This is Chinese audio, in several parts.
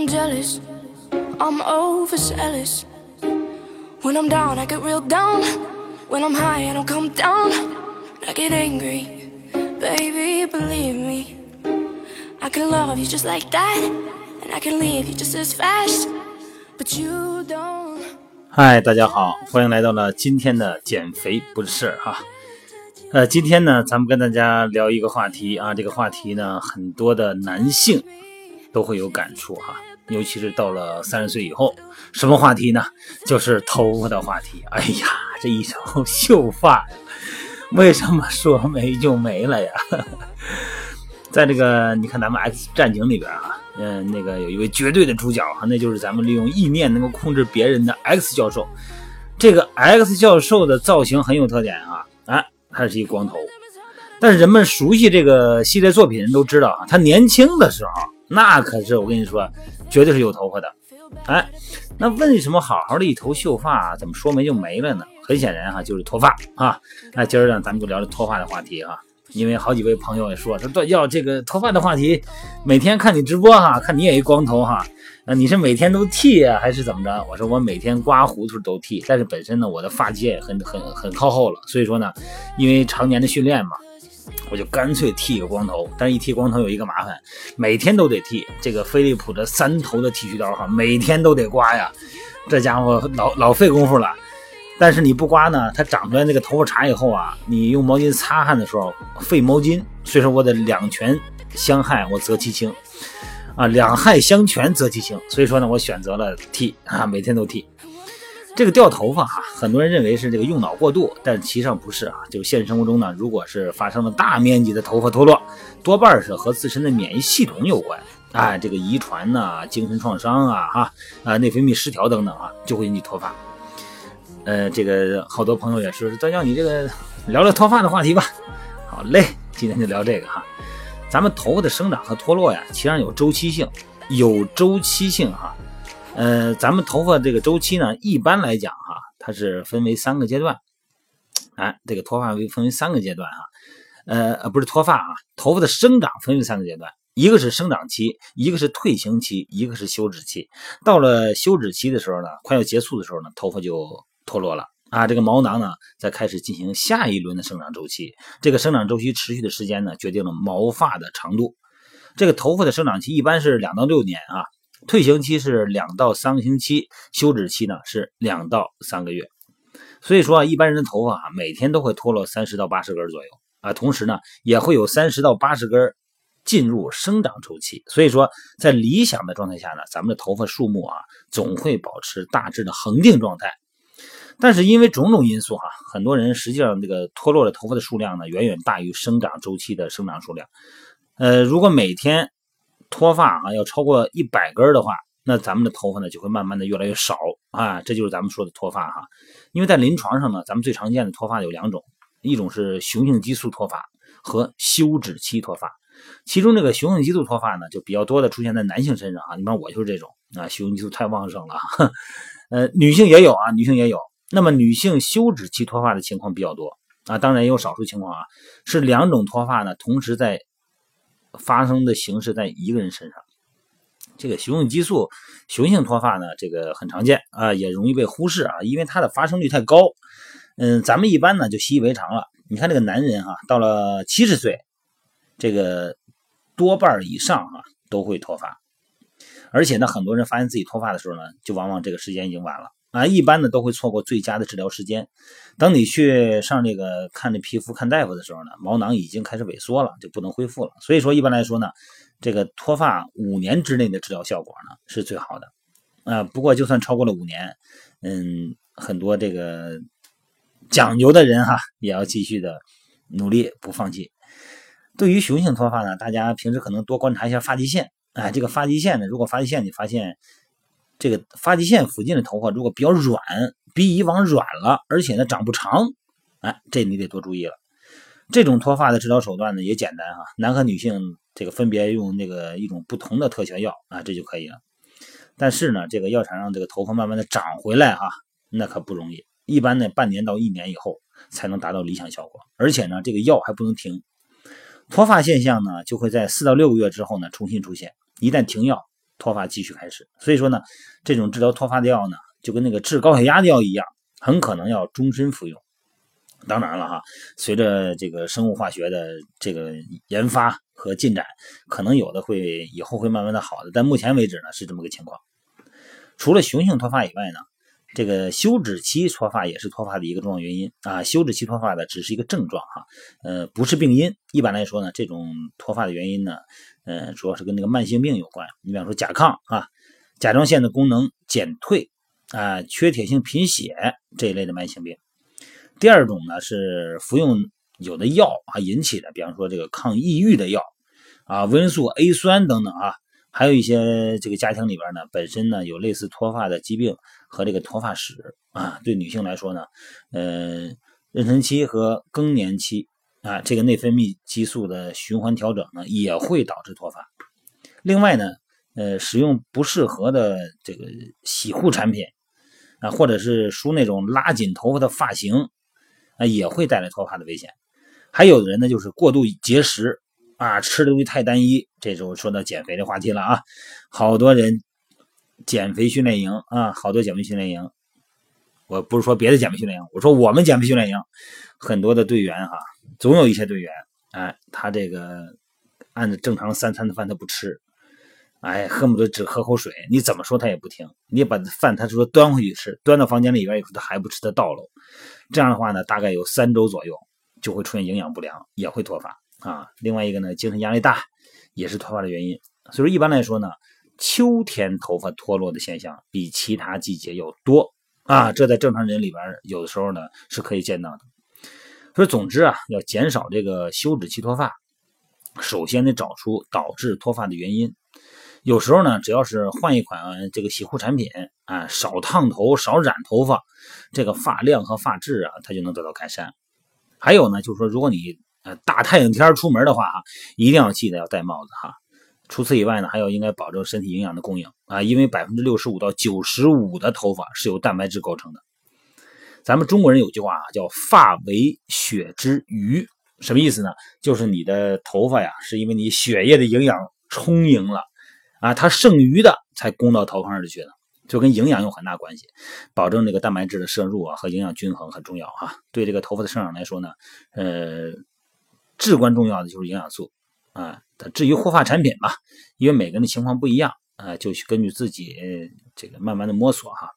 I'm jealous, I'm overzealous. When I'm down, I get real down. When I'm high, I don't come down. I get angry, baby, believe me. I can love you just like that, and I can leave you just as fast. But you don't. 嗨，大家好，欢迎来到了今天的减肥不是事儿哈。呃，今天呢，咱们跟大家聊一个话题啊，这个话题呢，很多的男性都会有感触哈，尤其是到了三十岁以后，什么话题呢？就是头发的话题。哎呀，这一头秀发呀，为什么说没就没了呀？在这个你看咱们 X 战警里边啊，嗯，那个有一位绝对的主角哈，那就是咱们利用意念能够控制别人的 X 教授。这个 X 教授的造型很有特点啊，啊，他是一光头。但是人们熟悉这个系列作品人都知道啊，他年轻的时候那可是我跟你说，绝对是有头发的。哎，那为什么好好的一头秀发怎么说没就没了呢？很显然哈，就是脱发啊。那今儿呢，咱们就聊聊脱发的话题啊。因为好几位朋友也说说要这个脱发的话题，每天看你直播哈，看你也一光头哈，那你是每天都剃啊，还是怎么着？我说我每天刮胡子都剃，但是本身呢，我的发际线很很很靠后了，所以说呢，因为常年的训练嘛，我就干脆剃个光头。但是一剃光头有一个麻烦，每天都得剃。这个飞利浦的三头的剃须刀哈，每天都得刮呀，这家伙老老费功夫了。但是你不刮呢，它长出来那个头发茬以后啊，你用毛巾擦汗的时候费毛巾，所以说我得两全相害，我择其轻啊，两害相权择其轻，所以说呢，我选择了剃啊，每天都剃。这个掉头发哈，很多人认为是这个用脑过度，但其实上不是啊，就是现实生活中呢，如果是发生了大面积的头发脱落，多半是和自身的免疫系统有关啊，这个遗传呐、精神创伤啊、哈啊内分泌失调等等啊，就会引起脱发。呃，这个好多朋友也说，再叫你这个聊聊脱发的话题吧。好嘞，今天就聊这个哈。咱们头发的生长和脱落呀，其实上有周期性，有周期性哈。呃，咱们头发这个周期呢，一般来讲哈，它是分为三个阶段。哎，这个脱发为分为三个阶段哈。呃呃，不是脱发啊，头发的生长分为三个阶段，一个是生长期，一个是退行期，一个是休止期。到了休止期的时候呢，快要结束的时候呢，头发就脱落了啊，这个毛囊呢，再开始进行下一轮的生长周期。这个生长周期持续的时间呢，决定了毛发的长度。这个头发的生长期一般是两到六年啊，退行期是两到三个星期，休止期呢是两到三个月。所以说啊，一般人的头发啊，每天都会脱落三十到八十根左右啊，同时呢，也会有三十到八十根进入生长周期。所以说，在理想的状态下呢，咱们的头发数目啊，总会保持大致的恒定状态。但是因为种种因素哈，很多人实际上这个脱落的头发的数量呢，远远大于生长周期的生长数量。呃，如果每天脱发啊要超过一百根的话，那咱们的头发呢就会慢慢的越来越少啊，这就是咱们说的脱发哈。因为在临床上呢，咱们最常见的脱发有两种，一种是雄性激素脱发和休止期脱发。其中这个雄性激素脱发呢，就比较多的出现在男性身上啊，你比方我就是这种啊，雄性激素太旺盛了。呃，女性也有啊，女性也有。那么女性休止期脱发的情况比较多啊，当然也有少数情况啊，是两种脱发呢同时在发生的形式在一个人身上。这个雄性激素雄性脱发呢，这个很常见啊，也容易被忽视啊，因为它的发生率太高。嗯，咱们一般呢就习以为常了。你看这个男人哈，到了七十岁，这个多半以上啊都会脱发，而且呢，很多人发现自己脱发的时候呢，就往往这个时间已经晚了。啊，一般呢都会错过最佳的治疗时间。等你去上这个看这皮肤看大夫的时候呢，毛囊已经开始萎缩了，就不能恢复了。所以说，一般来说呢，这个脱发五年之内的治疗效果呢是最好的。啊，不过就算超过了五年，嗯，很多这个讲究的人哈，也要继续的努力，不放弃。对于雄性脱发呢，大家平时可能多观察一下发际线。哎，这个发际线呢，如果发际线你发现。这个发际线附近的头发如果比较软，比以往软了，而且呢长不长，哎，这你得多注意了。这种脱发的治疗手段呢也简单哈，男和女性这个分别用那个一种不同的特效药啊，这就可以了。但是呢，这个要想让这个头发慢慢的长回来哈，那可不容易。一般呢，半年到一年以后才能达到理想效果，而且呢，这个药还不能停。脱发现象呢就会在四到六个月之后呢重新出现，一旦停药。脱发继续开始。所以说呢，这种治疗脱发的药呢，就跟那个治高血压的药一样，很可能要终身服用。当然了哈，随着这个生物化学的这个研发和进展，可能有的会以后会慢慢的好的，但目前为止呢是这么个情况。除了雄性脱发以外呢，这个休止期脱发也是脱发的一个重要原因啊。休止期脱发的只是一个症状哈，呃，不是病因。一般来说呢，这种脱发的原因呢，呃，主要是跟那个慢性病有关。你比方说甲亢啊，甲状腺的功能减退啊，缺铁性贫血这一类的慢性病。第二种呢是服用有的药啊引起的，比方说这个抗抑郁的药啊，维生素 A 酸等等啊，还有一些这个家庭里边呢本身呢有类似脱发的疾病和这个脱发史啊，对女性来说呢，呃，妊娠期和更年期啊，这个内分泌激素的循环调整呢也会导致脱发。另外呢，呃，使用不适合的这个洗护产品啊，或者是梳那种拉紧头发的发型。啊也会带来脱发的危险，还有的人呢，就是过度节食啊，吃的东西太单一。这时候说到减肥的话题了啊，好多人减肥训练营啊，好多减肥训练营，我不是说别的减肥训练营，我说我们减肥训练营，很多的队员哈，总有一些队员，哎，他这个按照正常三餐的饭他不吃，哎，恨不得只喝口水，你怎么说他也不听，你把饭他说端回去吃，端到房间里边以后他还不吃，他倒了。这样的话呢，大概有三周左右就会出现营养不良，也会脱发啊。另外一个呢，精神压力大也是脱发的原因。所以说，一般来说呢，秋天头发脱落的现象比其他季节要多啊。这在正常人里边有的时候呢是可以见到的。所以总之啊，要减少这个休止期脱发，首先得找出导致脱发的原因。有时候呢，只要是换一款这个洗护产品啊，少烫头、少染头发，这个发量和发质啊，它就能得到改善。还有呢，就是说，如果你呃大太阳天出门的话啊，一定要记得要戴帽子哈。除此以外呢，还要应该保证身体营养的供应啊，因为百分之六十五到九十五的头发是由蛋白质构成的。咱们中国人有句话啊，叫“发为血之余”，什么意思呢？就是你的头发呀，是因为你血液的营养充盈了。啊，它剩余的才供到头发上去的，就跟营养有很大关系。保证这个蛋白质的摄入啊和营养均衡很重要哈。对这个头发的生长来说呢，呃，至关重要的就是营养素啊。至于护发产品吧，因为每个人的情况不一样啊，就去根据自己这个慢慢的摸索哈，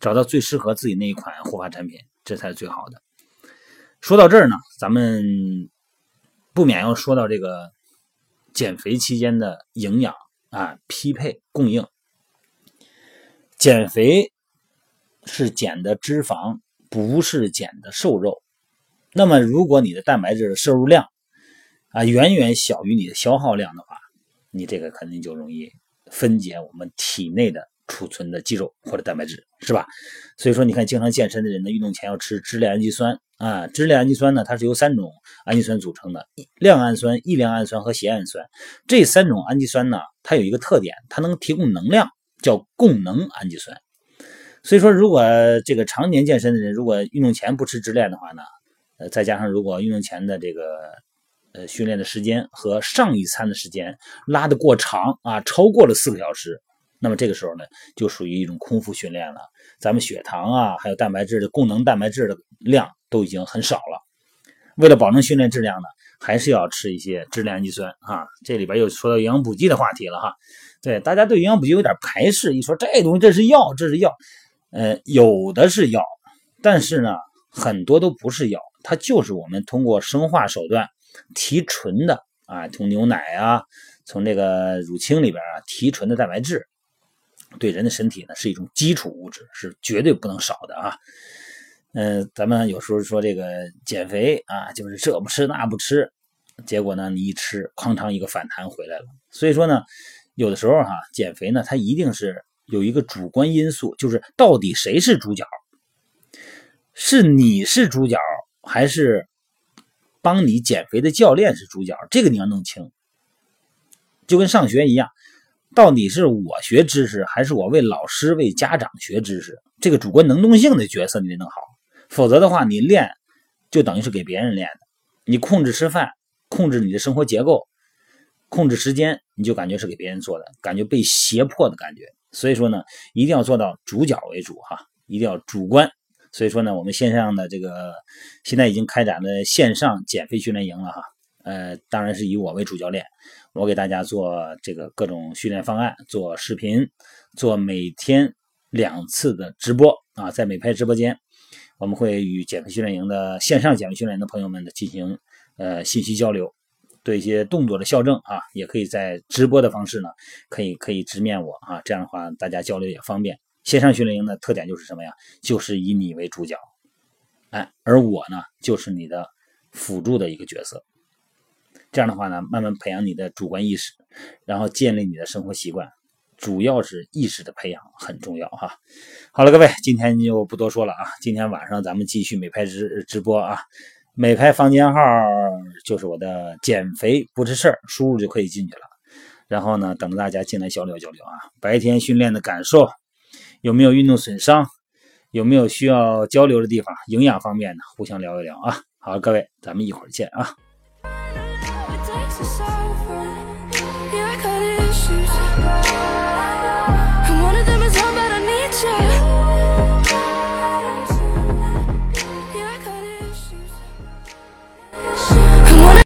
找到最适合自己那一款护发产品，这才是最好的。说到这儿呢，咱们不免要说到这个减肥期间的营养。啊，匹配供应，减肥是减的脂肪，不是减的瘦肉。那么，如果你的蛋白质的摄入量啊远远小于你的消耗量的话，你这个肯定就容易分解我们体内的。储存的肌肉或者蛋白质是吧？所以说你看，经常健身的人呢，运动前要吃支链氨基酸啊。支链氨基酸呢，它是由三种氨基酸组成的：亮氨酸、异亮氨酸和缬氨酸。这三种氨基酸呢，它有一个特点，它能提供能量，叫供能氨基酸。所以说，如果这个常年健身的人，如果运动前不吃支链的话呢，呃，再加上如果运动前的这个呃训练的时间和上一餐的时间拉得过长啊，超过了四个小时。那么这个时候呢，就属于一种空腹训练了。咱们血糖啊，还有蛋白质的供能蛋白质的量都已经很少了。为了保证训练质量呢，还是要吃一些支链氨基酸啊。这里边又说到营养补剂的话题了哈。对，大家对营养补剂有点排斥，一说这东西这是药，这是药。呃，有的是药，但是呢，很多都不是药，它就是我们通过生化手段提纯的啊，从牛奶啊，从这个乳清里边啊提纯的蛋白质。对人的身体呢是一种基础物质，是绝对不能少的啊。嗯，咱们有时候说这个减肥啊，就是这不吃那不吃，结果呢你一吃，哐当一个反弹回来了。所以说呢，有的时候哈，减肥呢它一定是有一个主观因素，就是到底谁是主角？是你是主角，还是帮你减肥的教练是主角？这个你要弄清。就跟上学一样。到底是我学知识，还是我为老师、为家长学知识？这个主观能动性的角色你得弄好，否则的话，你练就等于是给别人练的。你控制吃饭，控制你的生活结构，控制时间，你就感觉是给别人做的，感觉被胁迫的感觉。所以说呢，一定要做到主角为主哈，一定要主观。所以说呢，我们线上的这个现在已经开展了线上减肥训练营了哈。呃，当然是以我为主教练，我给大家做这个各种训练方案，做视频，做每天两次的直播啊，在美拍直播间，我们会与减肥训练营的线上减肥训练的朋友们的进行呃信息交流，对一些动作的校正啊，也可以在直播的方式呢，可以可以直面我啊，这样的话大家交流也方便。线上训练营的特点就是什么呀？就是以你为主角，哎，而我呢，就是你的辅助的一个角色。这样的话呢，慢慢培养你的主观意识，然后建立你的生活习惯，主要是意识的培养很重要哈。好了，各位，今天就不多说了啊。今天晚上咱们继续美拍直直播啊，美拍房间号就是我的减肥不是事儿，输入就可以进去了。然后呢，等着大家进来交流交流啊。白天训练的感受，有没有运动损伤有没有需要交流的地方营养方面的互相聊一聊啊。好各位咱们一会儿见啊。Yeah